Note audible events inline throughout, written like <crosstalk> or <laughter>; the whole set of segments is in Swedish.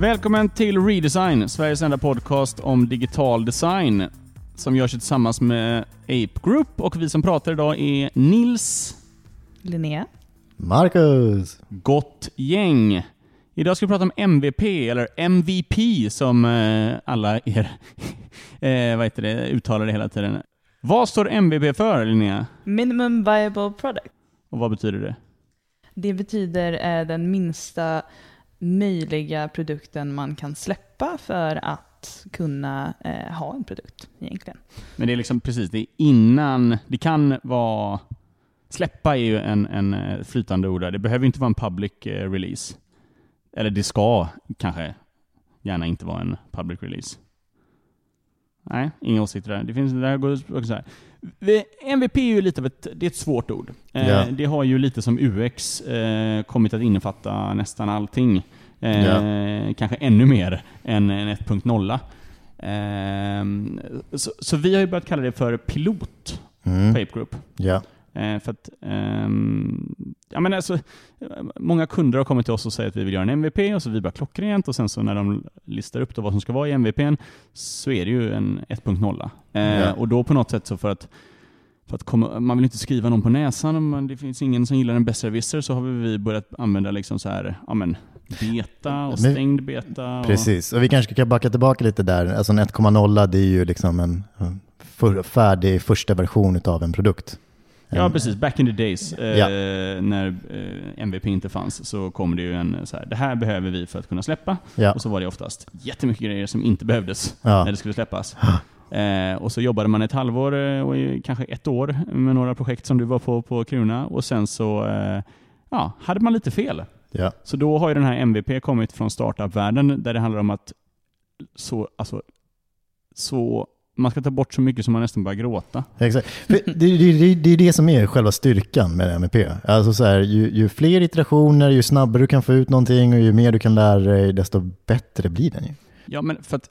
Välkommen till Redesign, Sveriges enda podcast om digital design som görs tillsammans med Ape Group och vi som pratar idag är Nils Linnea. Marcus! Gott gäng. Idag ska vi prata om MVP, eller MVP som eh, alla er <laughs> eh, vad heter det, uttalar det hela tiden. Vad står MVP för Linnea? Minimum viable product. Och vad betyder det? Det betyder eh, den minsta möjliga produkten man kan släppa för att kunna eh, ha en produkt egentligen. Men det är liksom precis, det är innan, det kan vara, släppa är ju en, en eh, flytande ord där. Det behöver inte vara en public eh, release. Eller det ska kanske gärna inte vara en public release. Nej, inga åsikter där. Det finns, det här går också så här. MVP är ju lite av ett, det är ett svårt ord. Eh, Ja. Det har ju lite som UX eh, kommit att innefatta nästan allting. Eh, Kanske ännu mer än en 1.0. Eh, så, så vi har ju börjat kalla det för pilot på Mm. Ape Group. Eh, för att, ehm, ja, men alltså, många kunder har kommit till oss och säger att vi vill göra en MVP och så vi bara klockrent och sen så när de listar upp då vad som ska vara i MVPn så är det ju en 1.0. Eh, Ja. Och då på något sätt så för att, för att komma, man vill inte skriva någon på näsan, men det finns ingen som gillar en besserwisser så har vi börjat använda liksom så här, ja men beta och stängd beta. Och, Precis, och vi kanske kan backa tillbaka lite där. Alltså en 1,0 det är ju liksom en för, färdig första version av en produkt. Ja En- precis, back in the days eh, Ja. när eh, MVP inte fanns så kom det ju en så här, det här behöver vi för att kunna släppa. Ja. Och så var det oftast jättemycket grejer som inte behövdes Ja. när det skulle släppas. Eh, och så jobbade man ett halvår eh, och kanske ett år med några projekt som du var på på Kruna och sen så eh, ja, hade man lite fel. Ja. Så då har ju den här MVP kommit från startup-världen där det handlar om att så, alltså, så man ska ta bort så mycket som man nästan börjar gråta. Exakt. Det, det, det, det är det som är själva styrkan med MVP. Alltså så här, ju, ju fler iterationer, ju snabbare du kan få ut någonting och ju mer du kan lära dig, desto bättre blir den ju. Ja, men för att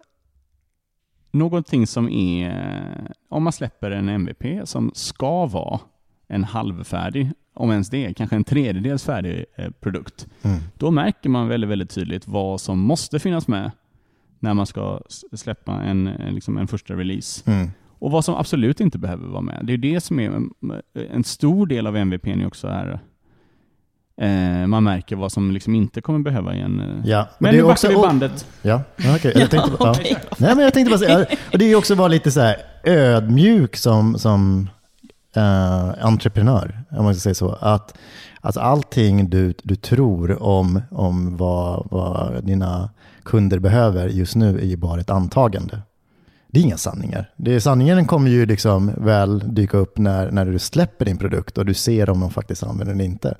någonting som är, om man släpper en MVP som ska vara en halvfärdig, om ens det, kanske en tredjedels färdig eh, produkt, Mm. då märker man väldigt, väldigt tydligt vad som måste finnas med när man ska släppa en, en, liksom en första release. Mm. Och vad som absolut inte behöver vara med. Det är det som är en stor del av MVP också är eh, man märker vad som liksom inte kommer behöva i en... eh, Ja. Men det nu är också- backar vi bandet. Ja, okej. Jag <laughs> tänkte, ja. Nej, men jag tänkte bara säga, och det är ju också att vara lite så här ödmjuk som, som eh, entreprenör, om man ska säga så. Att alltså allting du, du tror om, om vad, vad dina kunder behöver just nu är ju bara ett antagande. Det är inga sanningar. Det är, sanningen kommer ju liksom väl dyka upp när, när du släpper din produkt och du ser om de faktiskt använder den eller inte.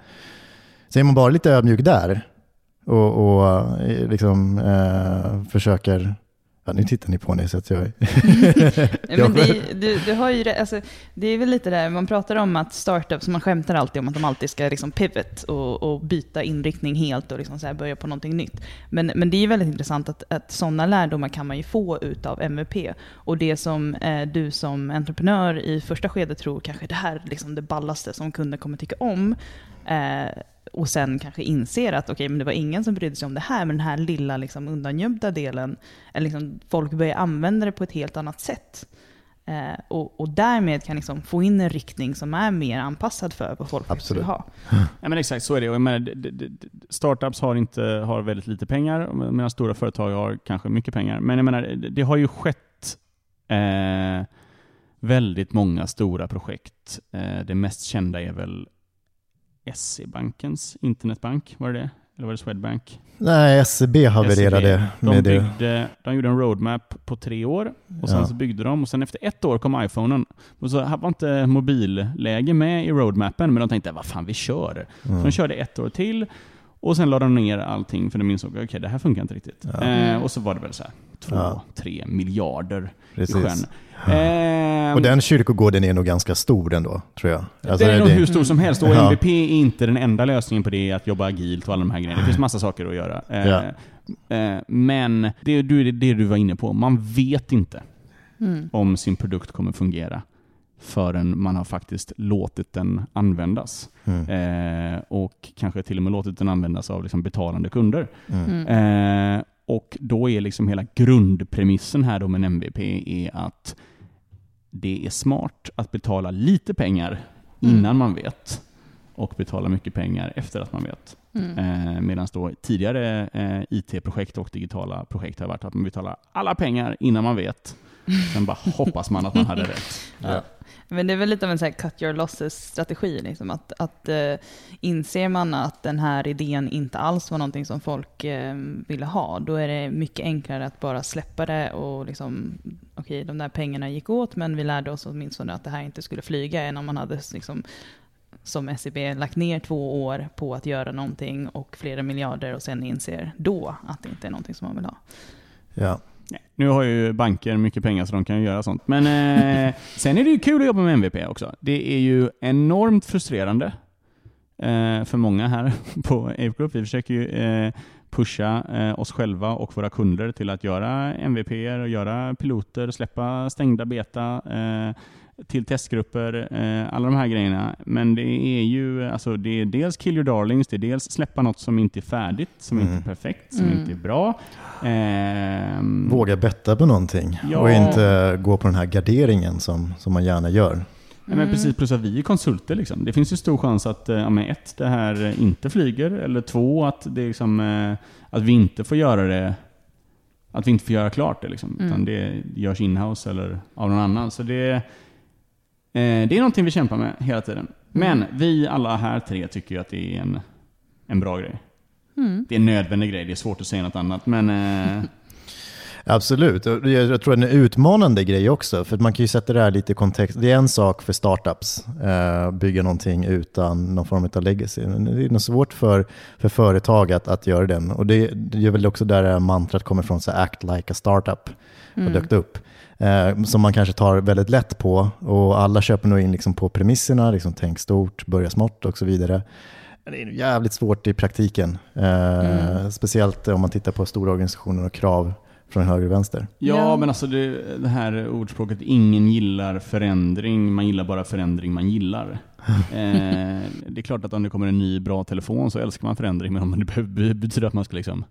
Så är man bara lite ödmjuk där och, och eh, liksom eh, försöker... Ja, nu tittar ni på mig så att jag... <laughs> Ja, men det, du, du har ju, det- alltså, det är väl lite där, man pratar om att startups, man skämtar alltid om att de alltid ska liksom pivot och, och byta inriktning helt och liksom så här börja på någonting nytt. Men, men det är väldigt intressant att, att sådana lärdomar kan man ju få utav MVP. Och det som eh, du som entreprenör i första skedet tror kanske det här är liksom det ballaste som kunder kommer tycka om. Eh, och sen kanske inser att okej, men det var ingen som brydde sig om det här, men den här lilla liksom, undangömda delen, eller liksom, folk börjar använda det på ett helt annat sätt. Eh, och, och därmed kan liksom få in en riktning som är mer anpassad för vad folk faktiskt vill Absolut. ha. <laughs> Ja, men exakt så är det. Och jag menar, startups har, inte, har väldigt lite pengar, medan stora företag har kanske mycket pengar. Men jag menar, det- det har ju skett eh, väldigt många stora projekt. Eh, det mest kända är väl SE-bankens internetbank, var det det? Eller var det Swedbank? Nej, SEB havererade De, med det. byggde, de gjorde en roadmap på tre år och sen Ja. så byggde de och sen efter ett år kom iPhonen. Och så var inte mobilläge med i roadmappen men de tänkte vad fan vi kör. Så Mm. de körde ett år till och sen la de ner allting för de insåg att det här funkar inte riktigt. Ja. Eh, och så var det väl så här två, Ja. tre miljarder i Precis. sjön. Eh, Och den kyrkogården är nog ganska stor ändå, tror jag. Alltså, den är nog det- hur stor som helst och Ja. MVP är inte den enda lösningen på det, att jobba agilt och alla de här grejerna. Det finns massa saker att göra. Eh, Ja. eh, men det, du- det du var inne på, man vet inte Mm. om sin produkt kommer fungera förrän man har faktiskt låtit den användas. Mm. Eh, och kanske till och med låtit den användas av liksom betalande kunder. Mm. Eh, och då är liksom hela grundpremissen här då med en MVP är att det är smart att betala lite pengar innan mm. man vet och betala mycket pengar efter att man vet. Mm. Eh, Medan då tidigare eh, IT-projekt och digitala projekt har varit att man betalar alla pengar innan man vet. Sen bara hoppas man att man hade rätt. <laughs> Ja. Men det är väl lite av en så cut your losses-strategi. Liksom. Att, att uh, inser man att den här idén inte alls var någonting som folk uh, ville ha, då är det mycket enklare att bara släppa det och liksom, okej, okay, de där pengarna gick åt, men vi lärde oss åtminstone att det här inte skulle flyga, än om man hade liksom, som SEB lagt ner två år på att göra någonting och flera miljarder och sen inser då att det inte är någonting som man vill ha. Ja, nu har ju banker mycket pengar så de kan ju göra sånt. Men eh, sen är det ju kul att jobba med MVP också. Det är ju enormt frustrerande eh, för många här <laughs> på Ape Group. Vi försöker ju eh, pusha eh, oss själva och våra kunder till att göra MVP, och göra piloter, släppa stängda beta, eh, till testgrupper, eh, alla de här grejerna. Men det är ju alltså, det är dels kill your darlings, det är dels släppa något som inte är färdigt, som mm. inte är perfekt, som mm. inte är bra. Eh, Våga betta på någonting ja. och inte gå på den här garderingen som, som man gärna gör. Mm. men precis, plus att vi är konsulter. Liksom. Det finns ju stor chans att eh, ja, med ett, det här inte flyger, eller två, att, det liksom, eh, att vi inte får göra det att vi inte får göra klart det. Liksom, mm. Utan det görs inhouse eller av någon annan. Så det, det är någonting vi kämpar med hela tiden. Men mm. vi alla här tre tycker ju att det är en, en bra grej. Mm. Det är en nödvändig grej, det är svårt att säga något annat. Men, eh... <laughs> Absolut, jag tror det är en utmanande grej också. För man kan ju sätta det här lite i kontext. Det är en sak för startups, eh, bygga någonting utan någon form av legacy. Det är nog svårt för, för företag att, att göra den. Och det, det är väl också där mantrat kommer från, så act like a startup, mm. och dök upp eh, som man kanske tar väldigt lätt på och alla köper nog in liksom på premisserna, liksom tänk stort, börja smått och så vidare. Det är jävligt svårt i praktiken, eh, mm. speciellt om man tittar på stora organisationer och krav från höger och vänster. Ja, ja. men alltså det, det, här ordspråket, ingen gillar förändring, man gillar bara förändring man gillar. <laughs> eh, det är klart att om det kommer en ny bra telefon så älskar man förändring, men om det betyder att man ska liksom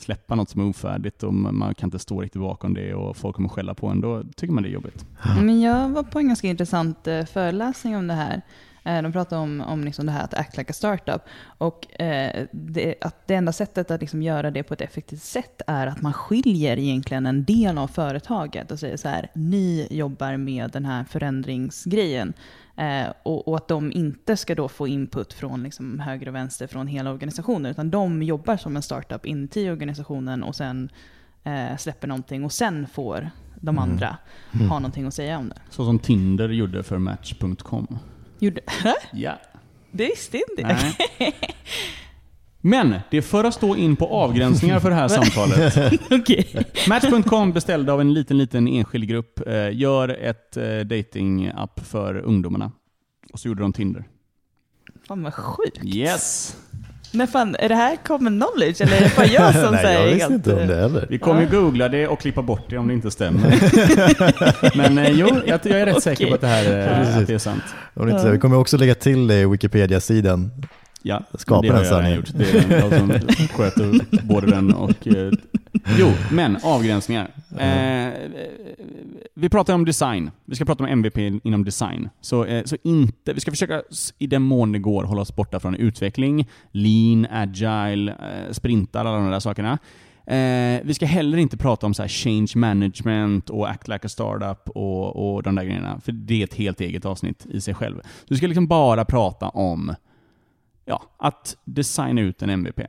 släppa något som är ofärdigt och man kan inte stå riktigt bakom det och folk kommer skälla på en, då tycker man det är jobbigt. Men jag var på en ganska intressant eh, föreläsning om det här. Eh, de pratade om, om liksom det här att act like a startup. Och eh, det, att det enda sättet att liksom göra det på ett effektivt sätt är att man skiljer egentligen en del av företaget och säger så här, ni jobbar med den här förändringsgrejen. Eh, och, och, att de inte ska då få input från liksom höger och vänster från hela organisationen, utan de jobbar som en startup inuti organisationen och sen eh, släpper någonting och sen får de mm. andra mm. ha någonting att säga om det. Så som Tinder gjorde för Match.com. Gjorde? <laughs> Ja. Det visste inte jag. <laughs> Men det är för att stå in på avgränsningar för det här <laughs> samtalet. <laughs> okay. Match.com beställde av en liten, liten enskild grupp, eh, gör ett eh, dating-app för ungdomarna. Och så gjorde de Tinder. Fan vad sjukt. Yes. Men fan, är det här common knowledge eller är det bara jag som <laughs> Nej, säger jag visste inte om det heller. Vi kommer ju googla det och klippa bort det om det inte stämmer. Men eh, jo, jag, jag är rätt okay. säker på att det här eh, att det är sant. Om det inte ja. Vi kommer också lägga till det i Wikipedia-sidan Ja, skapa det har jag sanning. gjort. Det är jag som sköter både den och... Eh, jo, men avgränsningar. Eh, vi pratar om design. Vi ska prata om MVP inom design. Så, eh, så inte, vi ska försöka, i den mån det går, hålla oss borta från utveckling, lean, agile, eh, sprintar, alla de där sakerna. Eh, vi ska heller inte prata om så change management och act like a startup och, och de där grejerna, för det är ett helt eget avsnitt i sig själv. Du ska liksom bara prata om ja, att designa ut en MVP.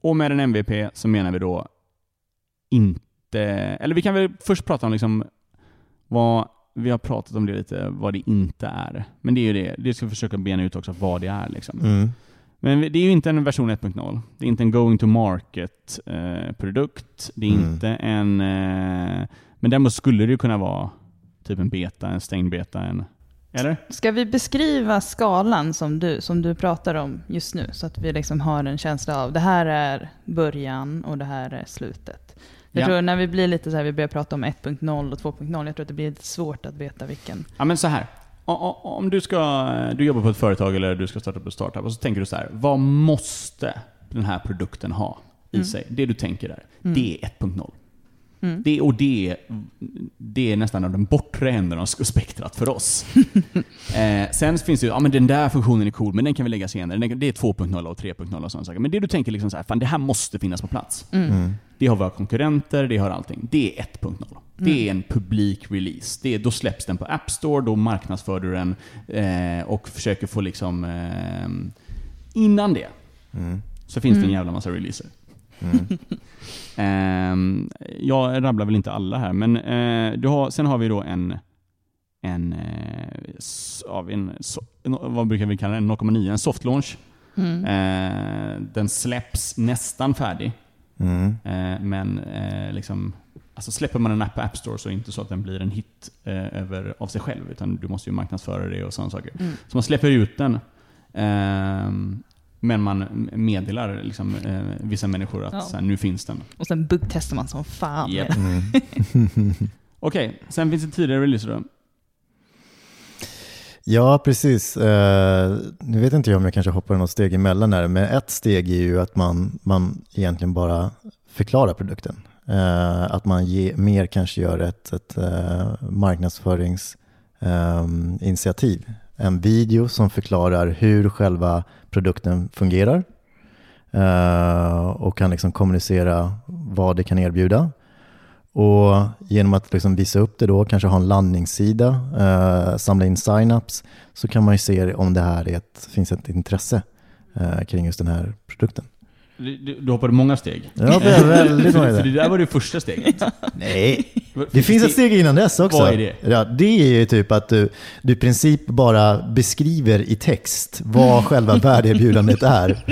Och med en MVP så menar vi då inte, eller vi kan väl först prata om liksom vad, vi har pratat om det lite, vad det inte är. Men det är ju det, det ska vi försöka bena ut också vad det är. Liksom. Mm. Men det är ju inte en version 1.0. Det är inte en going to market-produkt. Eh, det är mm. inte en... Eh, men däremot skulle det ju kunna vara typ en beta, en stängd beta, en eller? Ska vi beskriva skalan som du, som du pratar om just nu? Så att vi liksom har en känsla av det här är början och det här är slutet. Jag ja. tror när vi blir lite så här, vi börjar prata om 1.0 och 2.0, jag tror att det blir lite svårt att veta vilken. Ja men så här. Om du, ska, du jobbar på ett företag eller du ska starta upp en startup och så tänker du så här, vad måste den här produkten ha? i Mm. sig. Det du tänker där. Mm. Det är 1.0. Mm. Det, och det, det är nästan av den bortre änden av spektrat för oss. <laughs> eh, sen finns det ju, ja men den där funktionen är cool, men den kan vi lägga senare. Det är 2.0 och 3.0 och sådana saker. Men det du tänker liksom så här, fan det här måste finnas på plats. Mm. Mm. Det har våra konkurrenter, det har allting. Det är 1.0. Mm. Det är en publik release. Det är, då släpps den på App Store, då marknadsför du den eh, och försöker få liksom... Eh, innan det Mm. så finns det en Mm. jävla massa releaser. Mm. <laughs> Ehm, jag rabblar väl inte alla här, men eh, du har, sen har vi då en, en, eh, en, so, vad brukar vi kalla den, 0,9, en soft launch. Mm. Eh, den släpps nästan färdig, Mm. eh, men eh, liksom, alltså släpper man en app på App Store så är det inte så att den blir en hit eh, över, av sig själv, utan du måste ju marknadsföra det och sådana saker. Mm. Så man släpper ut den. Men man meddelar liksom, eh, vissa människor att Ja. så här, nu finns den. Och sen buggtestar man som fan. Det. <laughs> Mm. <laughs> Okej, sen finns det tidigare releaser då. Ja, precis. Eh, nu vet inte jag om jag kanske hoppar något steg emellan här, men ett steg är ju att man, man egentligen bara förklarar produkten. Eh, att man ge, mer kanske gör ett, ett uh, marknadsföringsinitiativ. En video som förklarar hur själva produkten fungerar eh, och kan liksom kommunicera vad det kan erbjuda. Och genom att liksom visa upp det då, kanske ha en landningssida, eh, samla in sign-ups, så kan man ju se om det här är ett, finns ett intresse eh, kring just den här produkten. Du, du, hoppade många steg. Ja, väldigt många <laughs> För det där. där var det första steget. Nej, det finns ett steg innan dess också. Vad är det? Ja, det är ju typ att du, du i princip bara beskriver i text vad <laughs> själva värdeerbjudandet är.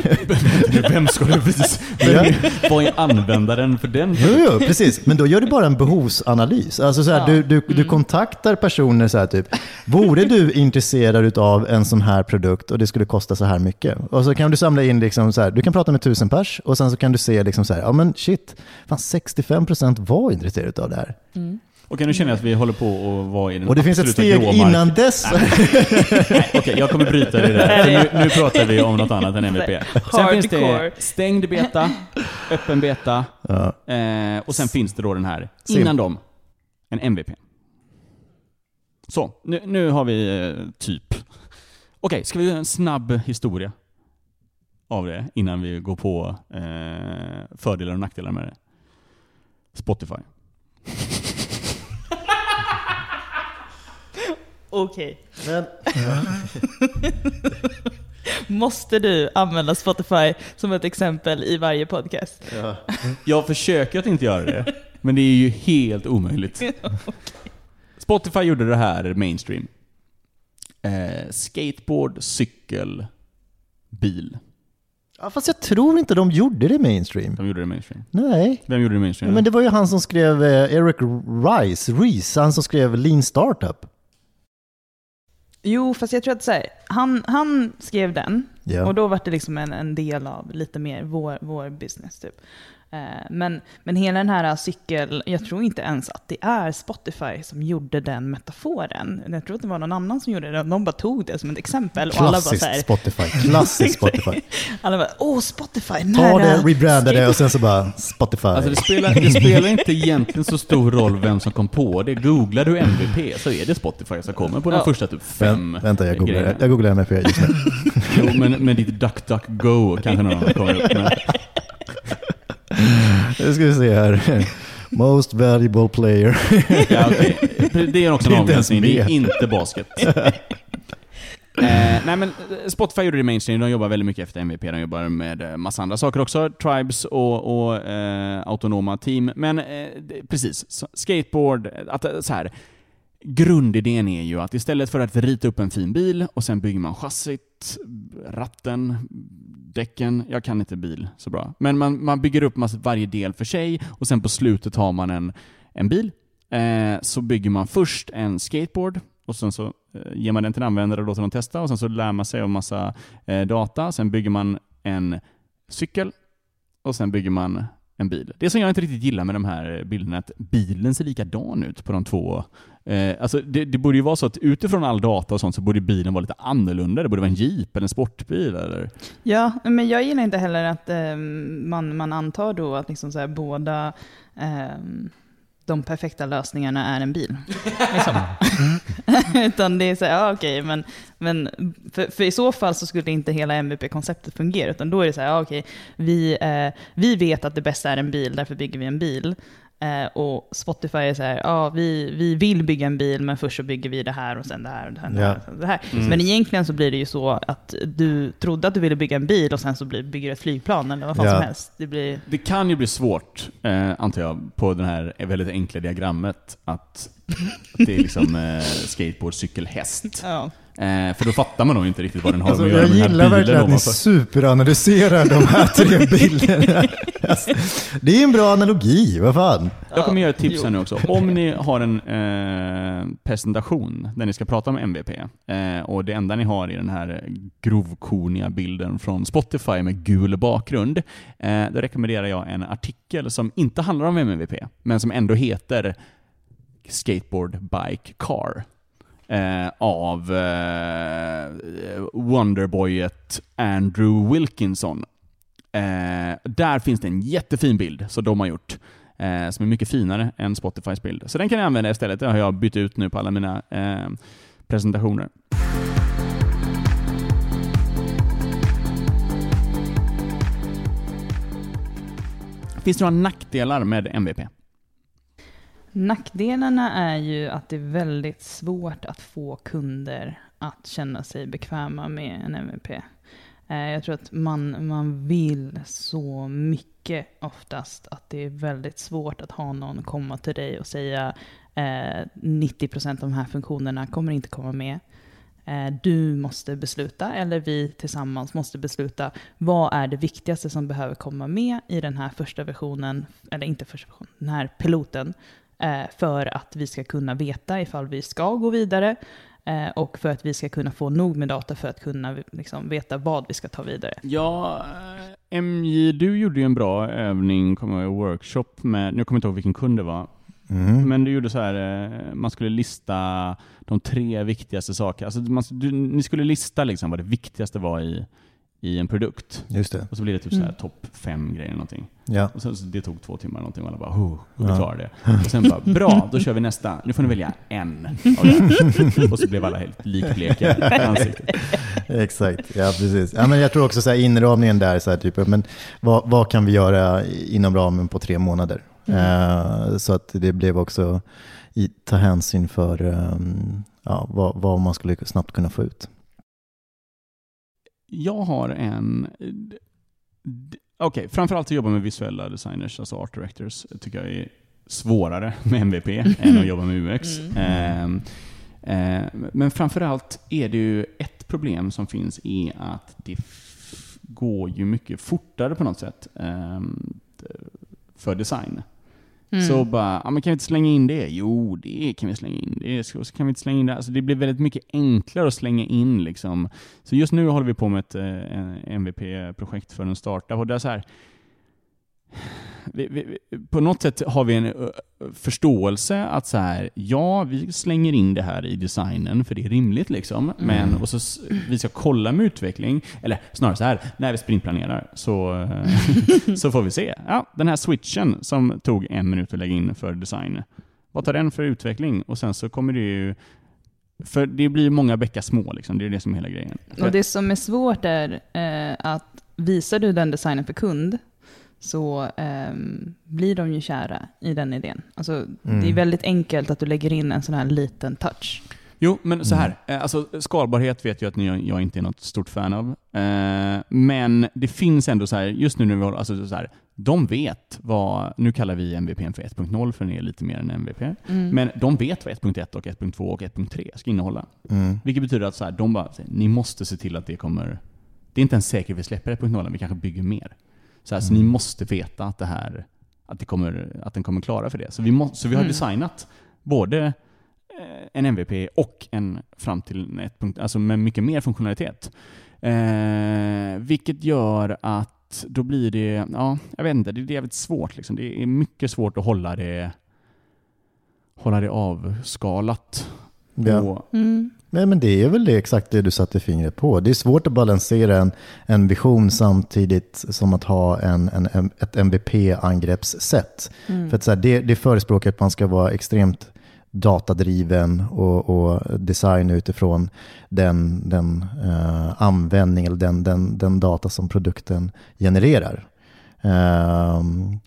Vem ska du precis... <laughs> Vad är användaren för den? Jo, jo, precis. Men då gör du bara en behovsanalys. Alltså så här, Ja. du, du, du kontaktar personer så här typ, vore du intresserad av en sån här produkt och det skulle kosta så här mycket? Och så kan du samla in, liksom så här, du kan prata med tusen pers och sen så kan du se liksom så här, ja men shit, fan 65% var intresserade av det här. Mm. Okej, nu känner jag att vi håller på att vara i den Och det finns ett steg gråmark. innan dess. Nej, Okej, jag kommer bryta det där. Nu, nu pratar vi om något annat än MVP. Sen finns det stängd beta, öppen beta Ja. eh, och sen finns det då den här, Sim. innan dem, en MVP. Så, nu, nu har vi eh, typ. Okej, ska vi göra en snabb historia av det innan vi går på eh, fördelar och nackdelar med det? Spotify. Okej. Men, <laughs> Måste du använda Spotify som ett exempel i varje podcast? ja. Jag försöker att inte göra det, men det är ju helt omöjligt. <laughs> Spotify gjorde det här mainstream. Eh, skateboard, cykel, bil. ja, fast jag tror inte de gjorde det mainstream. De gjorde det mainstream. Nej. Vem gjorde det mainstream? Men det var ju han som skrev, eh, Eric Rice, Reese, han som skrev Lean Startup. Jo, fast jag tror att så här, han, han skrev den Ja. och då var det liksom en, en del av lite mer vår, vår business typ. Eh, Men, men hela den här cykel, jag tror inte ens att det är Spotify som gjorde den metaforen. Jag tror att det var någon annan som gjorde det. De bara tog det som ett exempel och alla bara så Klassiskt här, Spotify. Klassiskt Spotify. <laughs> alla bara åh Spotify, Ta nära. det, rebranda det och sen så bara Spotify. Alltså det spelar, det spelar inte egentligen så stor roll vem som kom på det. Googlar du MVP så är det Spotify som kommer på de Ja. första typ fem Vä- Vänta, jag googlar, grejerna. jag googlar MFP just nu. <laughs> Jo, men med ditt DuckDuckGo kanske någon annan kommer upp. Men, Nu ska vi se här. Most valuable player. ja, okej. Det är också en avgränsning, det är inte basket. <laughs> Eh, nej men eh, Spotify gjorde det mainstream, de jobbar väldigt mycket efter MVP, de jobbar med eh, massa andra saker också, tribes och, och eh, autonoma team. Men eh, precis, skateboard, att eh, så här. Grundidén är ju att istället för att rita upp en fin bil och sen bygger man chassit, ratten, däcken, jag kan inte bil så bra. Men man, man bygger upp varje del för sig och sen på slutet har man en, en bil. Eh, så bygger man först en skateboard och sen så eh, ger man den till en användare och låter dem testa och sen så lär man sig av massa eh, data. Sen bygger man en cykel och sen bygger man en bil. Det som jag inte riktigt gillar med de här bilderna är att bilen ser likadan ut på de två. Eh, alltså det, det, borde ju vara så att utifrån all data och sånt så borde bilen vara lite annorlunda. Det borde vara en jeep eller en sportbil eller? Ja, men jag gillar inte heller att eh, man, man antar då att liksom så här, båda eh, de perfekta lösningarna är en bil. Liksom. <laughs> utan det är så här, ja okej, men, men för, för, i så fall så skulle inte hela MVP-konceptet fungera, utan då är det så här, ja okej, vi, eh, vi vet att det bästa är en bil, därför bygger vi en bil. Eh, och Spotify är så här, ja vi, vi vill bygga en bil men först så bygger vi det här och sen det här och det här. Ja. Och det här. Mm. Men egentligen så blir det ju så att du trodde att du ville bygga en bil och sen så blir, bygger du ett flygplan eller vad fan ja. som helst. Det, blir... det kan ju bli svårt, eh, antar jag, på det här väldigt enkla diagrammet att det är liksom eh, skateboard, cykel, häst. Ja. Eh, för då fattar man nog inte riktigt vad den har alltså, med att göra Jag gillar verkligen att ni superanalyserar de här tre <laughs> bilderna. det är en bra analogi, vad fan. Jag kommer göra ett tips här nu också. Om ni har en eh, presentation där ni ska prata om MVP eh, och det enda ni har är den här grovkorniga bilden från Spotify med gul bakgrund, eh, då rekommenderar jag en artikel som inte handlar om MVP, men som ändå heter Skateboard Bike Car eh, av eh, Wonderboyet Andrew Wilkinson. Eh, där finns det en jättefin bild som de har gjort, eh, som är mycket finare än Spotifys bild. Så den kan jag använda istället. Det har jag bytt ut nu på alla mina eh, presentationer. Finns det några nackdelar med MVP? Nackdelarna är ju att det är väldigt svårt att få kunder att känna sig bekväma med en MVP. Eh, jag tror att man, man vill så mycket oftast att det är väldigt svårt att ha någon komma till dig och säga eh, 90% av de här funktionerna kommer inte komma med. Eh, du måste besluta, eller vi tillsammans måste besluta, vad är det viktigaste som behöver komma med i den här första versionen, eller inte första versionen, den här piloten, för att vi ska kunna veta ifall vi ska gå vidare eh, och för att vi ska kunna få nog med data för att kunna liksom, veta vad vi ska ta vidare. Ja, eh, MJ, du gjorde ju en bra övning, kommer jag workshop med, nu kommer jag inte ihåg vilken kund det var, Mm. Men du gjorde så här, man skulle lista de tre viktigaste sakerna. Alltså man, du, ni skulle lista liksom vad det viktigaste var i, i en produkt. Just det. Och så blir det typ mm. topp fem grejer någonting. Ja. Och så, så det tog två timmar någonting och alla bara oh, vi ja. klarar det. Och sen bara bra, då kör vi nästa. Nu får ni välja en av det. Och så blev alla helt likbleka i ansiktet. Exakt, ja precis. Ja, men jag tror också så här, inramningen där, så här, typ, men vad, vad kan vi göra inom ramen på tre månader? Mm. Uh, så att det blev också i, ta hänsyn för um, ja, vad, vad man skulle snabbt kunna få ut. Jag har en... Okej, okay, framförallt att jobba med visuella designers, alltså art directors, tycker jag är svårare med MVP <laughs> än att jobba med UX. Mm. Eh, eh, men framförallt är det ju ett problem som finns är att det går ju mycket fortare på något sätt eh, för design. Mm. Så bara, ja, men kan vi inte slänga in det? Jo, det kan vi slänga in. Det så kan vi inte slänga in det. Alltså, det blir väldigt mycket enklare att slänga in. Liksom. Så just nu håller vi på med ett eh, MVP-projekt för en startup. Och det är så här, vi, vi, på något sätt har vi en förståelse att så här, ja, vi slänger in det här i designen för det är rimligt liksom. Mm. Men och så, vi ska kolla med utveckling, eller snarare så här, när vi sprintplanerar så, <laughs> så får vi se. Ja, den här switchen som tog en minut att lägga in för design, vad tar den för utveckling? Och sen så kommer det ju för det blir många bäckar små, liksom. det är det som är hela grejen. Och det som är svårt är eh, att visar du den designen för kund, så um, blir de ju kära i den idén. Alltså, mm. Det är mm. väldigt enkelt att du lägger in en sån här liten touch. Jo, men så här. Mm. Eh, alltså, skalbarhet vet jag att ni, jag inte är något stort fan av. Eh, men det finns ändå så här, just nu när vi håller, alltså så här, de vet vad, nu kallar vi MVP för 1.0 för den är lite mer än MVP, mm. men de vet vad 1.1 och 1.2 och 1.3 ska innehålla. Mm. Vilket betyder att så här, de bara, ni måste se till att det kommer, det är inte ens säkert vi släpper 1.0, vi kanske bygger mer. Så, här, mm. så ni mm. måste veta att, det här, att, det kommer, att den kommer klara för det. Så vi, må, så vi har mm. designat både eh, en MVP och en fram till ett punkt, alltså med mycket mer funktionalitet. Eh, vilket gör att att då blir det, ja, jag vet inte, det är jävligt svårt. Liksom. Det är mycket svårt att hålla det, hålla det avskalat. Ja. Och, Mm. Nej, men det är väl det, exakt det du satte fingret på. Det är svårt att balansera en, en vision samtidigt som att ha en, en, ett MVP-angreppssätt. Mm. För att så här, det, det förespråkar att man ska vara extremt datadriven och, och design utifrån den, den eh, användning eller den, den, den data som produkten genererar. Ehm,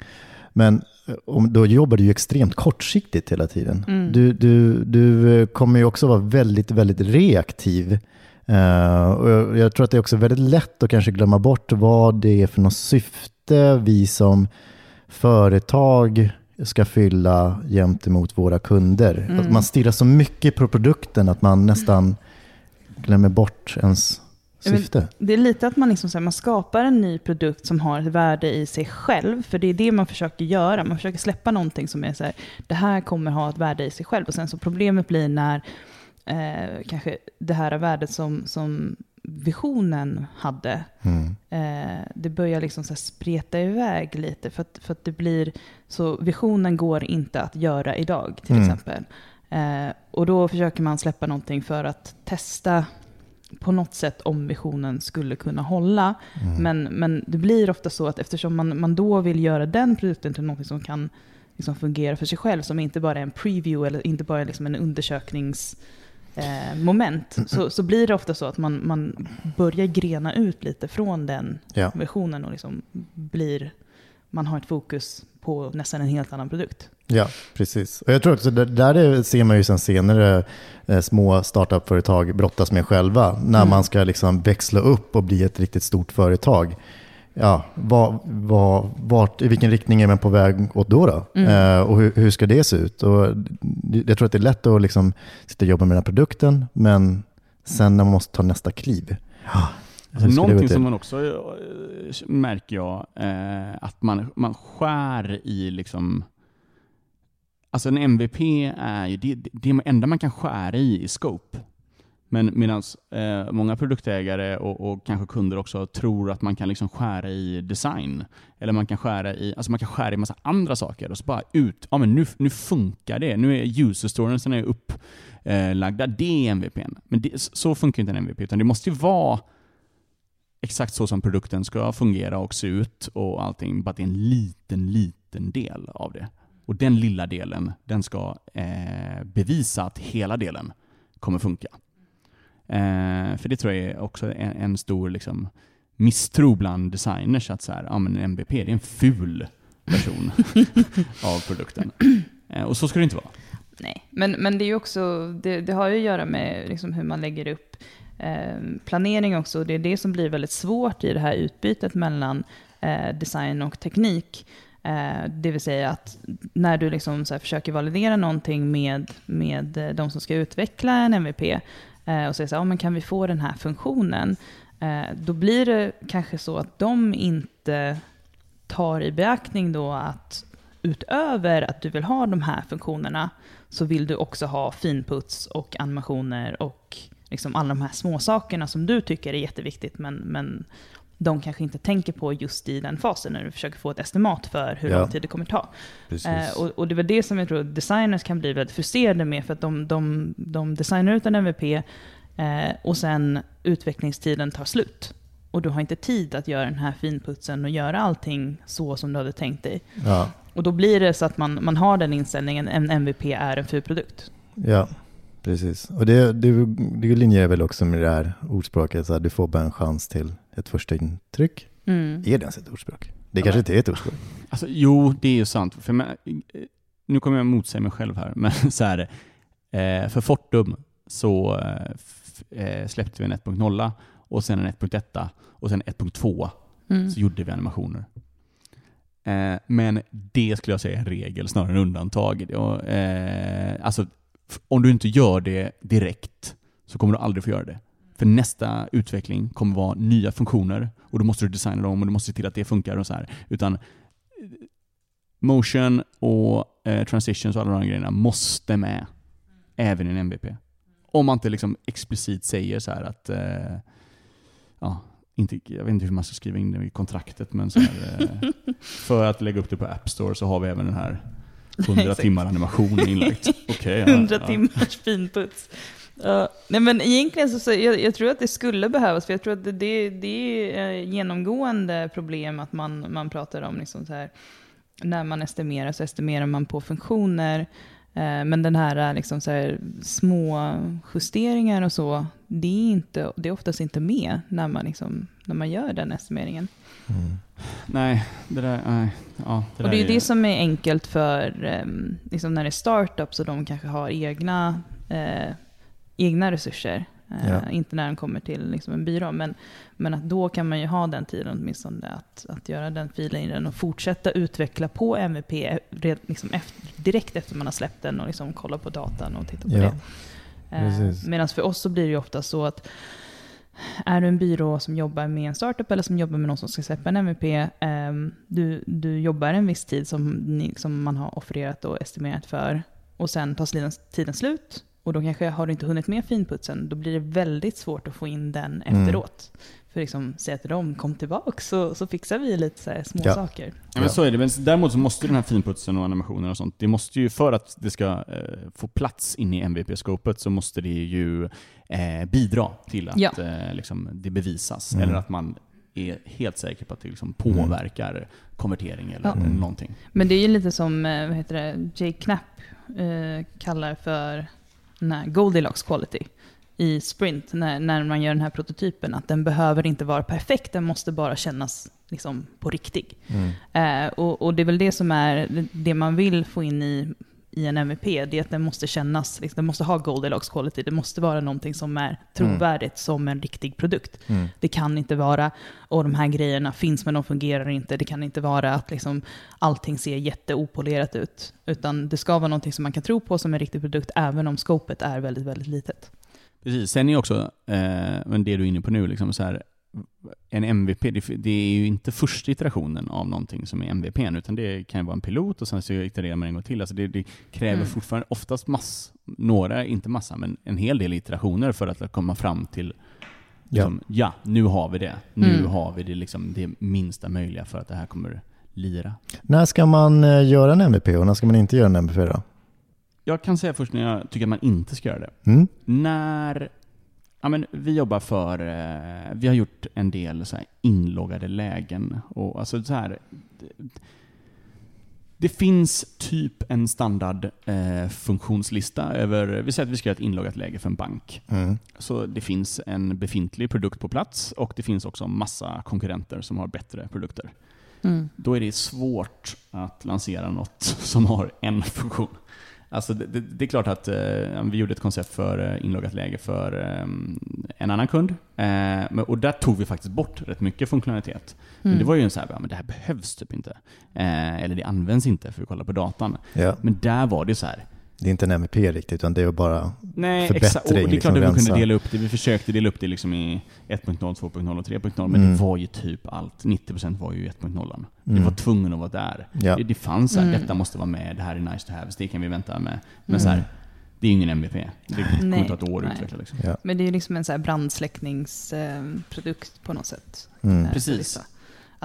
men eh, om, då jobbar du ju extremt kortsiktigt hela tiden. Mm. Du, du, du eh, kommer ju också vara väldigt, väldigt reaktiv. Eh, och jag, jag tror att det är också väldigt lätt att kanske glömma bort vad det är för något syfte vi som företag ska fylla gentemot våra kunder. Mm. Att man stirrar så mycket på produkten att man nästan glömmer bort ens syfte. Det är lite att man, liksom, så här, man skapar en ny produkt som har ett värde i sig själv. För det är det man försöker göra. Man försöker släppa någonting som är så här, det här kommer ha ett värde i sig själv. Och sen så problemet blir när eh, kanske det här värdet som, som visionen hade, Mm. eh, det börjar liksom så spreta iväg lite. För att, för att det blir, så visionen går inte att göra idag till Mm. exempel. Eh, och då försöker man släppa någonting för att testa på något sätt om visionen skulle kunna hålla. Mm. Men, men det blir ofta så att eftersom man, man då vill göra den produkten till något som kan liksom fungera för sig själv, som inte bara är en preview eller inte bara liksom en undersökningsmoment, eh, moment, så, så blir det ofta så att man, man börjar grena ut lite från den Ja. versionen och liksom blir, man har ett fokus på nästan en helt annan produkt. Ja, precis. Och jag tror också, där, där är- ser man ju sen senare eh, små startupföretag brottas med själva. När Mm. man ska liksom växla upp och bli ett riktigt stort företag. Ja, vad, vad, vart, i vilken riktning är man på väg åt då? då? Mm. Eh, och hur, hur ska det se ut? Och jag tror att det är lätt att liksom sitta och jobba med den här produkten, men sen när man måste ta nästa kliv. Alltså någonting som man också eh, märker jag, eh, att man, man skär i liksom Alltså en MVP är ju det, det, enda man kan skära i i scope. Men medan eh, många produktägare och, och kanske kunder också tror att man kan liksom skära i design. Eller man kan skära i, alltså man kan skära i massa andra saker och så bara ut, ja men nu, nu funkar det. Nu är user storiesen är upplagda, det är MVPn. Men det, så funkar inte en MVP, utan det måste ju vara exakt så som produkten ska fungera och se ut och allting, bara att det är en liten, liten del av det. Och den lilla delen, den ska eh, bevisa att hela delen kommer funka. Eh, för det tror jag är också en, en stor liksom, misstro bland designers att så här, ja, men en MVP det är en ful version <laughs> av produkten. Eh, och så ska det inte vara. Nej, men, men det är ju också, det, det har ju att göra med liksom hur man lägger upp Ehm, planering också. Det är det som blir väldigt svårt i det här utbytet mellan eh, design och teknik. Eh, det vill säga att när du liksom så här försöker validera någonting med, med eh, de som ska utveckla en MVP och säger så här, oh, men kan vi få den här funktionen? Då blir det kanske så att de inte tar i beaktning då att utöver att du vill ha de här funktionerna så vill du också ha finputs och animationer och liksom alla de här små sakerna som du tycker är jätteviktigt men, men de kanske inte tänker på just i den fasen när du försöker få ett estimat för hur Ja. lång tid det kommer ta. Eh, och, och det var det som jag tror designers kan bli väldigt frustrerade med för att de, de, de designar ut en MVP eh, och sen utvecklingstiden tar slut. Och du har inte tid att göra den här finputsen och göra allting så som du hade tänkt dig. ja, Och då blir det så att man, man har den inställningen, en MVP är en ful produkt. ja, precis. Och det, det, det linjerar väl också med det här ordspråket, så här, du får bara en chans till ett första intryck. Mm. Är det ens ett ordspråk? Det kanske inte är ett ordspråk. Alltså, jo, det är ju sant. För man, nu kommer jag motsäga mig själv här, <laughs> men så här, eh, för Fortum så eh, eh, släppte vi en 1.0 och sen en 1.1 och sen 1.2 Mm. så gjorde vi animationer. Eh, men det skulle jag säga är en regel snarare än undantag. Och, eh, alltså, om du inte gör det direkt så kommer du aldrig få göra det. För nästa utveckling kommer vara nya funktioner och då måste du designa dem och du måste se till att det funkar och så här. Utan eh, motion och eh, transitions och alla de grejerna måste med även i en MVP. Om man inte liksom explicit säger så här att eh, ja, inte, jag vet inte hur man ska skriva in det i kontraktet, men så här, eh, <laughs> för att lägga upp det på App Store så har vi även den här 100 Exakt. timmar animation inlagt. <laughs> Ja, 100 ja. timmars finputs. Ja, nej men egentligen så, så jag, jag tror att det skulle behövas, för jag tror att det, det, det är eh, genomgående problem att man, man pratar om liksom så här, när man estimerar så estimerar man på funktioner, eh, men den här, eh, liksom så här små justeringar och så, det är, inte, det är oftast inte med när man, liksom, när man gör den estimeringen. Mm. Nej, det där, nej. Ja, det och det är ju det som är enkelt för ehm, liksom när det är startups och de kanske har egna, eh, egna resurser. Eh, Ja. Inte när de kommer till liksom en byrå. Men, men att då kan man ju ha den tiden åtminstone att, att göra den filen och fortsätta utveckla på MVP red- liksom efter, direkt efter man har släppt den och liksom kolla på datan och titta på Ja, det. precis. Medan för oss så blir det ju ofta så att är du en byrå som jobbar med en startup eller som jobbar med någon som ska släppa en MVP, ehm, du, du jobbar en viss tid som, ni, som man har offererat och estimerat för och sen tar tiden, slut och då kanske har du inte hunnit med finputsen, då blir det väldigt svårt att få in den Mm. För liksom säga till dem, kom tillbaka så, så fixar vi lite så här små Ja. saker. Ja, men så är det. Men däremot så måste den här finputsen och animationen och sånt, det måste ju, för att det ska eh, få plats in i MVP-skopet så måste det ju eh, bidra till att Ja. eh, liksom, det bevisas. Mm. Eller att man är helt säker på att det liksom påverkar konvertering eller Ja. Mm. någonting. Men det är ju lite som, eh, vad heter det, Jay Knapp eh, kallar för här Goldilocks quality i sprint, när, när man gör den här prototypen, att den behöver inte vara perfekt, den måste bara kännas liksom på riktig. Mm. Eh, och, och det är väl det som är det- man vill få in i, i en MVP, det är att den måste kännas, liksom, den måste ha Goldilocks quality, det måste vara någonting som är trovärdigt som en riktig produkt. Mm. Det kan inte vara, och de här grejerna finns men de fungerar inte. Det kan inte vara att liksom allting ser jätteopolerat ut. Utan det ska vara någonting som man kan tro på som en riktig produkt, även om skopet är väldigt, väldigt litet. Precis. Sen är också, eh, men det du är inne på nu, liksom så här, en MVP, det, det är ju inte första iterationen av någonting som är MVP, utan det kan ju vara en pilot och sen så itererar man en gång till. Alltså det, det kräver Mm. fortfarande oftast mass, några, inte massa, men en hel del iterationer för att komma fram till liksom, ja. nu har vi det. Nu Mm. har vi det, liksom, det minsta möjliga för att det här kommer lira. När ska man eh, göra en MVP och när ska man inte göra en MVP då? Jag kan säga först när jag tycker att man inte ska göra det. Mm? När ja, men vi jobbar för, eh, vi har gjort en del så här inloggade lägen. Och alltså så här, det, det finns typ en standard eh, funktionslista över, vi säger att vi ska göra ett inloggat läge för en bank. Mm. Så det finns en befintlig produkt på plats och det finns också massa konkurrenter som har bättre produkter. Då är det svårt att lansera något <laughs> som har en funktion. Alltså det, det, det är klart att eh, vi gjorde ett koncept för eh, inloggat läge för eh, en annan kund. Eh, men, och där tog vi faktiskt bort rätt mycket funktionalitet. Men Mm. det var ju en så här, ja, men det här behövs typ inte. Eh, eller det används inte för att kolla på datan. Ja, Men där var det så här, det är inte en MVP riktigt utan det är bara Nej, Förbättring, exakt. Och det är liksom, klart att vi kunde dela upp det. Vi försökte dela upp det liksom i 1.0, 2.0 och 3.0, men Mm. det var ju typ allt. 90% var ju 1.0. Det Mm. var tvungen att vara där. Ja. Det, det fanns så här, Mm. detta måste vara med, det här är nice to have, så det kan vi vänta med. Men Mm. så här, det är ju ingen MVP. Det kommer Nej, ta ett år att nej. utveckla liksom. Ja. Men det är ju liksom en så här brandsläckningsprodukt på något sätt. Mm. Eh, Precis.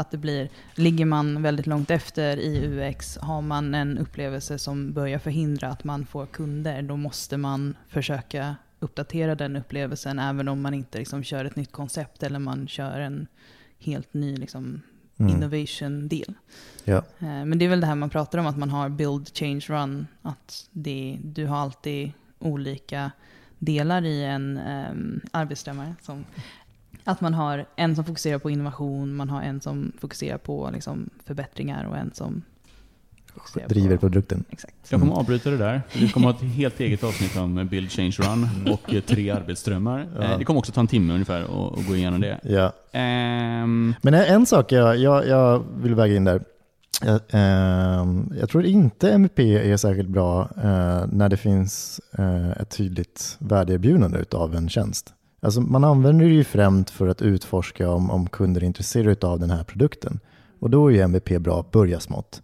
Att det blir, ligger man väldigt långt efter i UX, har man en upplevelse som börjar förhindra att man får kunder, då måste man försöka uppdatera den upplevelsen även om man inte liksom kör ett nytt koncept eller man kör en helt ny liksom, Mm. innovation-del. Ja. Eh, Men det är väl det här man pratar om, att man har build, change, run. Att det, du har alltid olika delar i en um, arbetsströmmare. Som, att man har en som fokuserar på innovation, man har en som fokuserar på liksom, förbättringar och en som Driver på... produkten. Exakt. Jag kommer avbryta det där. Vi kommer ha ett helt eget avsnitt om Build, Change, Run och eh, tre arbetsströmmar. Ja. Eh, Det kommer också ta en timme ungefär att gå igenom det. Ja. Ehm, Men en, sak jag, jag, jag vill väga in där. Jag, ehm, jag tror inte MVP är särskilt bra eh, när det finns eh, ett tydligt värdeerbjudande av en tjänst. Alltså man använder det ju främst för att utforska om, om kunder är intresserade av den här produkten. Och då är ju MVP bra, börja smått.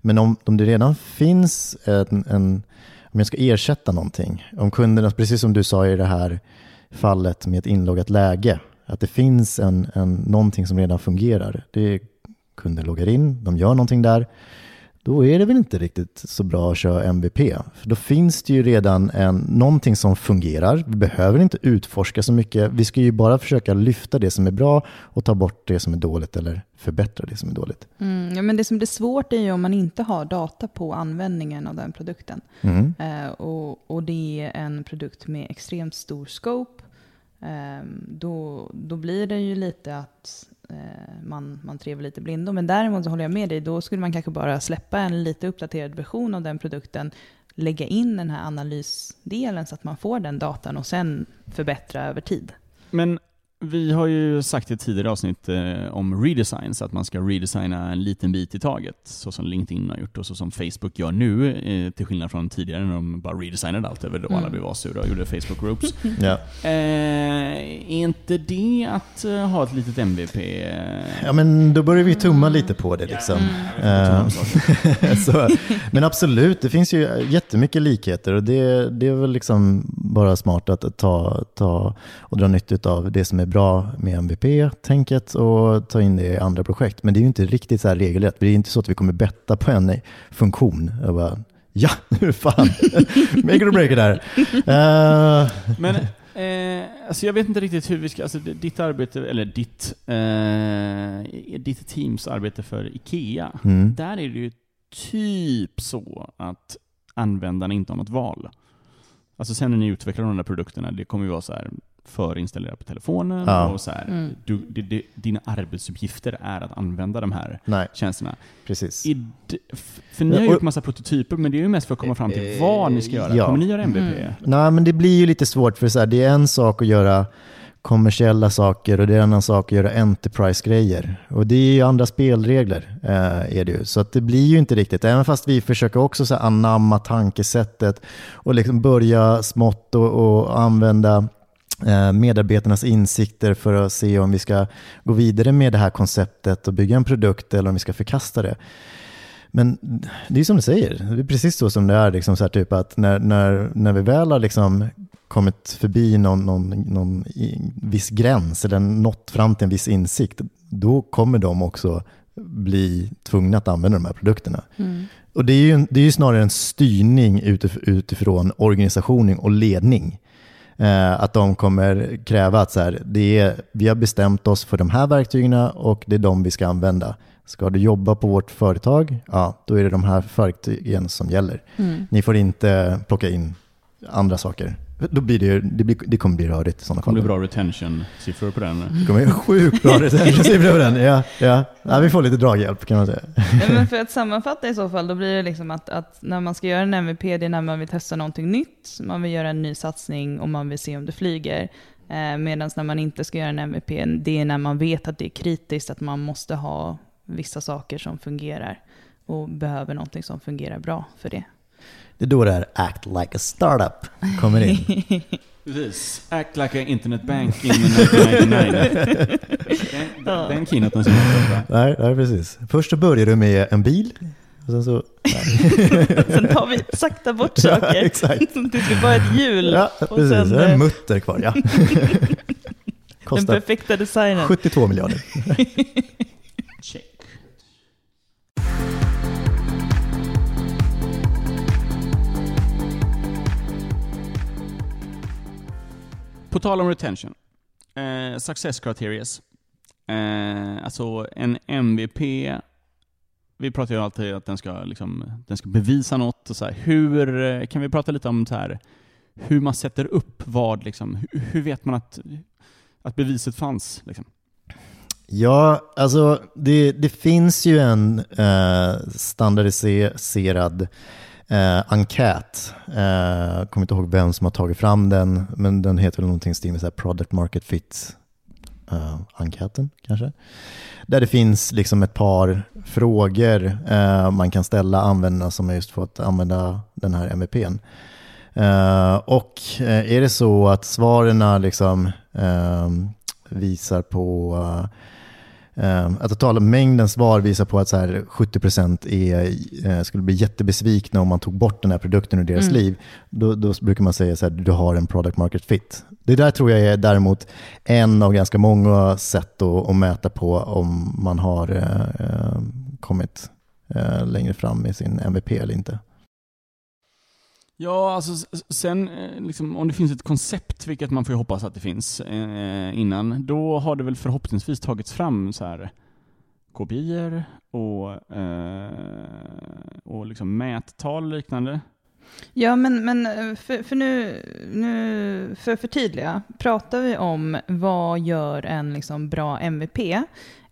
Men om, om det redan finns en, en, om jag ska ersätta någonting, om kunderna, precis som du sa i det här fallet med ett inloggat läge, Att det finns en, en, någonting som redan fungerar. Det är kunder loggar in, de gör någonting där då är det väl inte riktigt så bra att köra MVP. För då finns det ju redan en, någonting som fungerar. Vi behöver inte utforska så mycket. Vi ska ju bara försöka lyfta det som är bra och ta bort det som är dåligt eller förbättra det som är dåligt. Mm, ja, men det som blir svårt är ju om man inte har data på användningen av den produkten. Mm. Eh, och, och det är en produkt med extremt stor scope. Eh, då, då blir det ju lite att Eh, man, man trevar lite blindo. Men däremot så håller jag med dig, då skulle man kanske bara släppa en lite uppdaterad version av den produkten, lägga in den här analysdelen så att man får den datan och sen förbättra över tid. Men vi har ju sagt i ett tidigare avsnitt eh, om redesigns, att man ska redesigna en liten bit i taget, så som LinkedIn har gjort och så som Facebook gör nu, eh, till skillnad från tidigare när de bara redesignade allt över då mm. alla blev sura och gjorde Facebook Groups. <laughs> ja. eh, är inte det att uh, ha ett litet MVP? Ja, men då börjar vi tumma lite på det liksom. Mm. <laughs> så, men absolut, det finns ju jättemycket likheter och det, det är väl liksom bara smart att ta, ta och dra nytta av det som är bra med MVP-tänket och ta in det i andra projekt. Men det är ju inte riktigt så här regelrätt. Det är inte så att vi kommer betta på en funktion. Och bara, ja, <laughs> nu fan, <laughs> make it or break it här. Uh. <laughs> Men eh, alltså jag vet inte riktigt hur vi ska, alltså ditt arbete, eller ditt, eh, ditt teams arbete för IKEA, mm. där är det ju typ så att användarna inte har något val. Alltså sen när ni utvecklar de där produkterna, det kommer ju vara så här, förinstallerat på telefonen. Ja. Och så här, mm. du, det, det, dina arbetsuppgifter är att använda de här Nej. tjänsterna. Precis. I, för ni har gjort massa prototyper, men det är ju mest för att komma fram till eh, vad ni ska göra. Ja. Kommer ni göra MVP? Mm. Nej, men det blir ju lite svårt, för så här, det är en sak att göra kommersiella saker och det är en annan sak att göra enterprise-grejer. Och det är ju andra spelregler. Eh, är det ju. Så att det blir ju inte riktigt, även fast vi försöker också så anamma tankesättet och liksom börja smått och, och använda medarbetarnas insikter för att se om vi ska gå vidare med det här konceptet och bygga en produkt eller om vi ska förkasta det. Men det är som du säger, det är precis så som det är. Liksom så typ att när, när, när vi väl har liksom kommit förbi någon, någon, någon viss gräns eller nått fram till en viss insikt, då kommer de också bli tvungna att använda de här produkterna. Mm. Och det är ju, det är ju snarare en styrning utifrån organisation och ledning. Eh, att de kommer kräva att så här, det är, vi har bestämt oss för de här verktygen och det är de vi ska använda. Ska du jobba på vårt företag, ja, då är det de här verktygen som gäller. Mm. Ni får inte plocka in andra saker. Då blir det, det, blir, det kommer bli rörigt i sådana fall. Det kommer bli bra retention-siffror på den. Det kommer bli <laughs> sjukt bra retention-siffror på den. Ja, ja. ja, vi får lite draghjälp kan man säga. Men för att sammanfatta i så fall, då blir det liksom att, att när man ska göra en MVP, det är när man vill testa någonting nytt, man vill göra en ny satsning och man vill se om det flyger. Eh, Medan när man inte ska göra en MVP, det är när man vet att det är kritiskt, att man måste ha vissa saker som fungerar och behöver någonting som fungerar bra för det. Det är då det här act like a startup kommer in. <laughs> Precis. Act like a internet bank in 1999. <laughs> den, den keynoten som jag nej, nej, precis. Först så börjar du med en bil. Och sen så... <laughs> sen tar vi sakta bort saker. Ja, exakt. Tills vi bara ett hjul. Ja, precis. Sen, det är en mutter kvar. Ja. den perfekta designen. 72 miljarder. På tal om retention. Eh, success criterias. Eh, alltså en MVP, vi pratar ju alltid att den ska, liksom, den ska bevisa något. Och så här. Hur, eh, kan vi prata lite om så här, hur man sätter upp vad, liksom, hur, hur vet man att, att beviset fanns? Liksom? Ja, alltså det, det finns ju en eh, standardiserad eh, enkät. Jag eh, kommer inte ihåg vem som har tagit fram den, men den heter väl någonting stil med product market fit uh, enkäten kanske. Där det finns liksom ett par frågor uh, man kan ställa användarna som har just fått använda den här MVPn. Uh, eh, och är det så att svaren liksom, visar på att totala mängden svar visar på att så här 70% är, eh, skulle bli jättebesvikna om man tog bort den här produkten ur deras mm. liv. Då, då, brukar man säga att du har en product market fit. Det där tror jag är däremot en av ganska många sätt att, att mäta på om man har eh, kommit eh, längre fram med sin MVP eller inte. Ja, alltså sen eh, liksom, om det finns ett koncept, vilket man får ju hoppas att det finns eh, innan, då har det väl förhoppningsvis tagits fram så här kopior och, eh, och liksom mättal och liknande. Ja, men, men eh, för, för nu, nu för att förtydliga, pratar vi om vad gör en liksom bra MVP?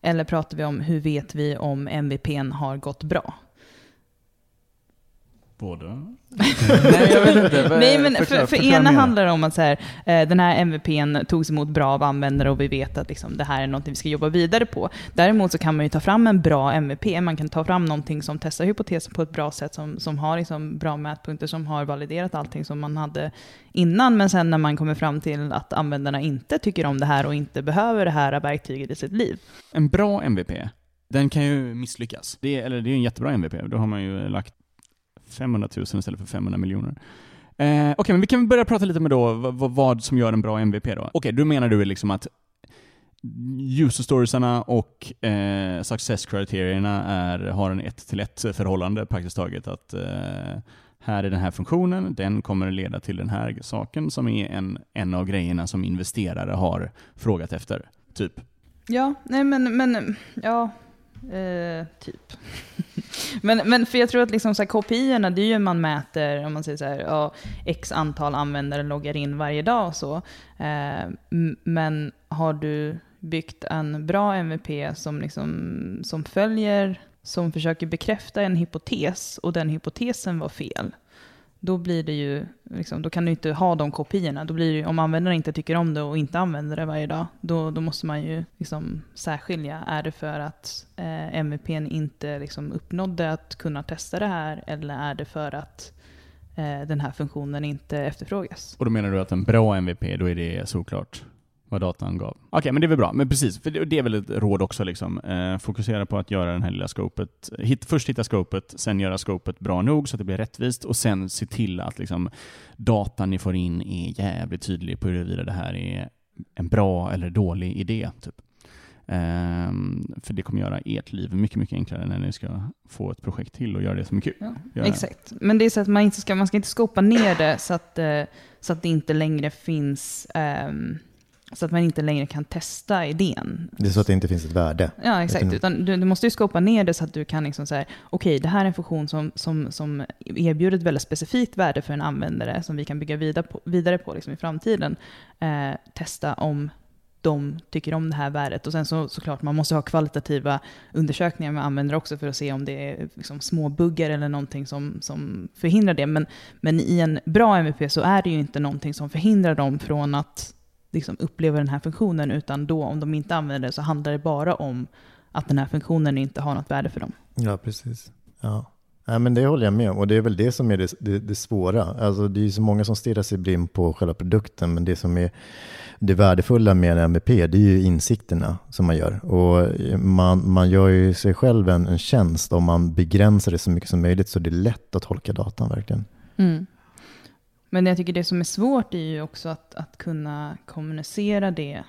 Eller pratar vi om hur vet vi om MVPn har gått bra? Båda? Nej, jag vet inte. <laughs> Nej, men för, för ena handlar det om att så här, eh, den här MVPn togs emot bra av användare och vi vet att liksom, det här är något vi ska jobba vidare på. Däremot så kan man ju ta fram en bra MVP, man kan ta fram någonting som testar hypotesen på ett bra sätt, som, som har liksom bra mätpunkter, som har validerat allting som man hade innan, men sen när man kommer fram till att användarna inte tycker om det här och inte behöver det här verktyget i sitt liv. En bra MVP, den kan ju misslyckas. Det är, eller det är en jättebra MVP, då har man ju lagt 500 000 istället för 500 miljoner. Eh, Okej, okay, men vi kan börja prata lite med då vad, vad som gör en bra MVP då. Okej, okay, du menar du liksom att user storiesarna och eh, success kriterierna är, har en ett till ett förhållande praktiskt taget. Att eh, här är den här funktionen, den kommer leda till den här saken som är en, en av grejerna som investerare har frågat efter. Typ. Ja, nej men, men ja, Eh, typ. <laughs> men, men för jag tror att liksom så här, kopiorna, det är ju man mäter, om man säger så här, ja, x antal användare loggar in varje dag och så. Eh, men har du byggt en bra MVP som, liksom, som följer, som försöker bekräfta en hypotes och den hypotesen var fel, då blir det ju, liksom, då kan du inte ha de kopiorna. Då blir det, om användaren inte tycker om det och inte använder det varje dag, då, då måste man ju liksom särskilja. Är det för att eh, MVPn inte liksom uppnådde att kunna testa det här, eller är det för att eh, den här funktionen inte efterfrågas? Och då menar du att en bra MVP, då är det såklart? Vad datan gav. Okej, okay, men det är väl bra. Men precis, för det är väl ett råd också. Liksom. Eh, fokusera på att göra den här lilla scopet. Hit, först hitta scopet, sen göra scopet bra nog så att det blir rättvist och sen se till att liksom, datan ni får in är jävligt tydlig på huruvida det här är en bra eller dålig idé. Typ. Eh, för det kommer göra ert liv mycket, mycket enklare när ni ska få ett projekt till och göra det som är kul. Ja, exakt. Men det är så att man inte ska, man ska inte skopa ner det så att, eh, så att det inte längre finns um, så att man inte längre kan testa idén. Det är så att det inte finns ett värde. Ja, exakt. Utan du, du måste ju skapa ner det så att du kan liksom säga, okej, okay, det här är en funktion som, som, som erbjuder ett väldigt specifikt värde för en användare som vi kan bygga vidare på, vidare på liksom i framtiden. Eh, testa om de tycker om det här värdet. Och sen så såklart, man måste ha kvalitativa undersökningar med användare också för att se om det är liksom små buggar eller någonting som, som förhindrar det. Men, men i en bra MVP så är det ju inte någonting som förhindrar dem från att liksom upplever den här funktionen, utan då om de inte använder det så handlar det bara om att den här funktionen inte har något värde för dem. Ja, precis. Ja. Ja, men det håller jag med om och det är väl det som är det, det, det svåra. Alltså, det är så många som stirrar sig blind på själva produkten, men det som är det värdefulla med en MVP, det är ju insikterna som man gör. Och man, man gör ju sig själv en, en tjänst om man begränsar det så mycket som möjligt så det är lätt att tolka datan verkligen. Mm. Men jag tycker det som är svårt är ju också att, att kunna kommunicera det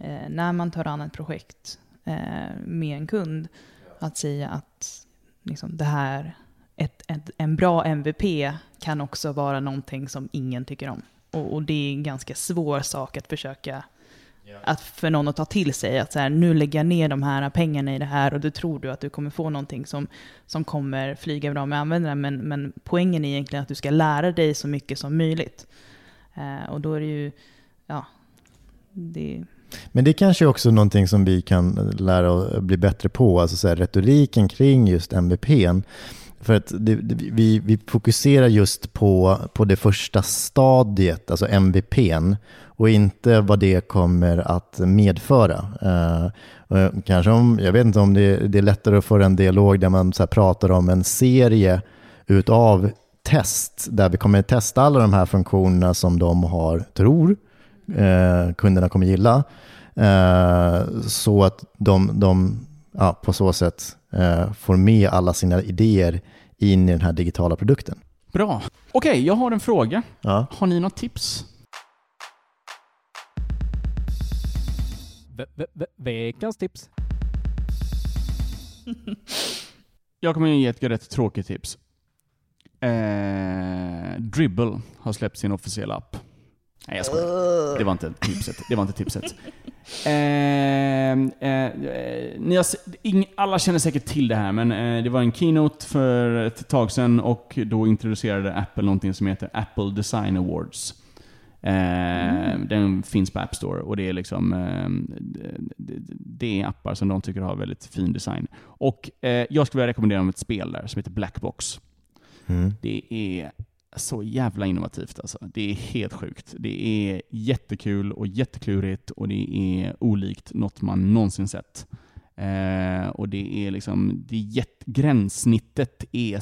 eh, när man tar an ett projekt eh, med en kund. Att säga att liksom, det här, ett, ett, en bra MVP kan också vara någonting som ingen tycker om. Och, och det är en ganska svår sak att försöka att för någon att ta till sig att så här, nu lägger jag ner de här pengarna i det här och då tror du att du kommer få någonting som, som kommer flyga bra med användaren. Men, men poängen är egentligen att du ska lära dig så mycket som möjligt. Eh, och då är det ju, ja, det... Men det är kanske också någonting som vi kan lära oss bli bättre på, alltså så här, retoriken kring just MVPn. För att det, vi, vi fokuserar just på, på det första stadiet, alltså MVPn, och inte vad det kommer att medföra. Uh, kanske om, jag vet inte om det, det, är lättare att föra en dialog där man så pratar om en serie utav test, där vi kommer att testa alla de här funktionerna som de har, tror eh, kunderna kommer gilla. Eh, så att de, de ja, på så sätt eh, får med alla sina idéer in i den här digitala produkten. Bra. Okej, okay, jag har en fråga. Ja. Har ni något tips? Veckans tips. <laughs> jag kommer ge ett rätt tråkigt tips. Eh, Dribble har släppt sin officiella app. Nej jag skojar. Det var inte tipset. Det var inte tipset. Eh, eh, ni har, ing, alla känner säkert till det här, men eh, det var en keynote för ett tag sedan och då introducerade Apple någonting som heter Apple Design Awards. Mm. Den finns på App Store och det är liksom det är appar som de tycker har väldigt fin design. Och jag skulle vilja rekommendera dem ett spel där som heter Blackbox. Mm. Det är så jävla innovativt alltså. Det är helt sjukt. Det är jättekul och jätteklurigt och det är olikt något man någonsin sett. Eh, och det är liksom, det är gränssnittet är,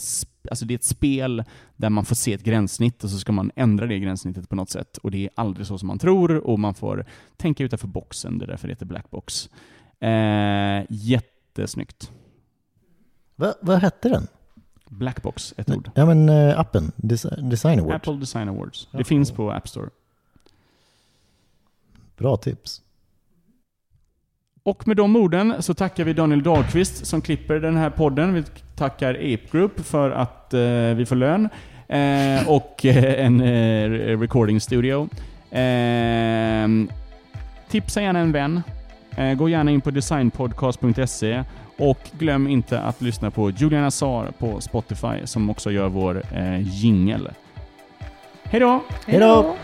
alltså det är ett spel där man får se ett gränssnitt och så ska man ändra det gränssnittet på något sätt. Och det är aldrig så som man tror och man får tänka utanför boxen, det är därför det heter Blackbox. Eh, jättesnyggt. Va, vad hette den? Blackbox, ett ord. Ja men uh, appen, Design Awards. Apple Design Awards. Det finns på App Store. Bra tips. Och med de orden så tackar vi Daniel Dahlqvist som klipper den här podden. Vi tackar Ape Group för att eh, vi får lön. Eh, och eh, en eh, recording studio. Ehm, tipsa gärna en vän. Eh, gå gärna in på designpodcast.se och glöm inte att lyssna på Julian Azar på Spotify som också gör vår eh, jingel. Hej då! Hej då!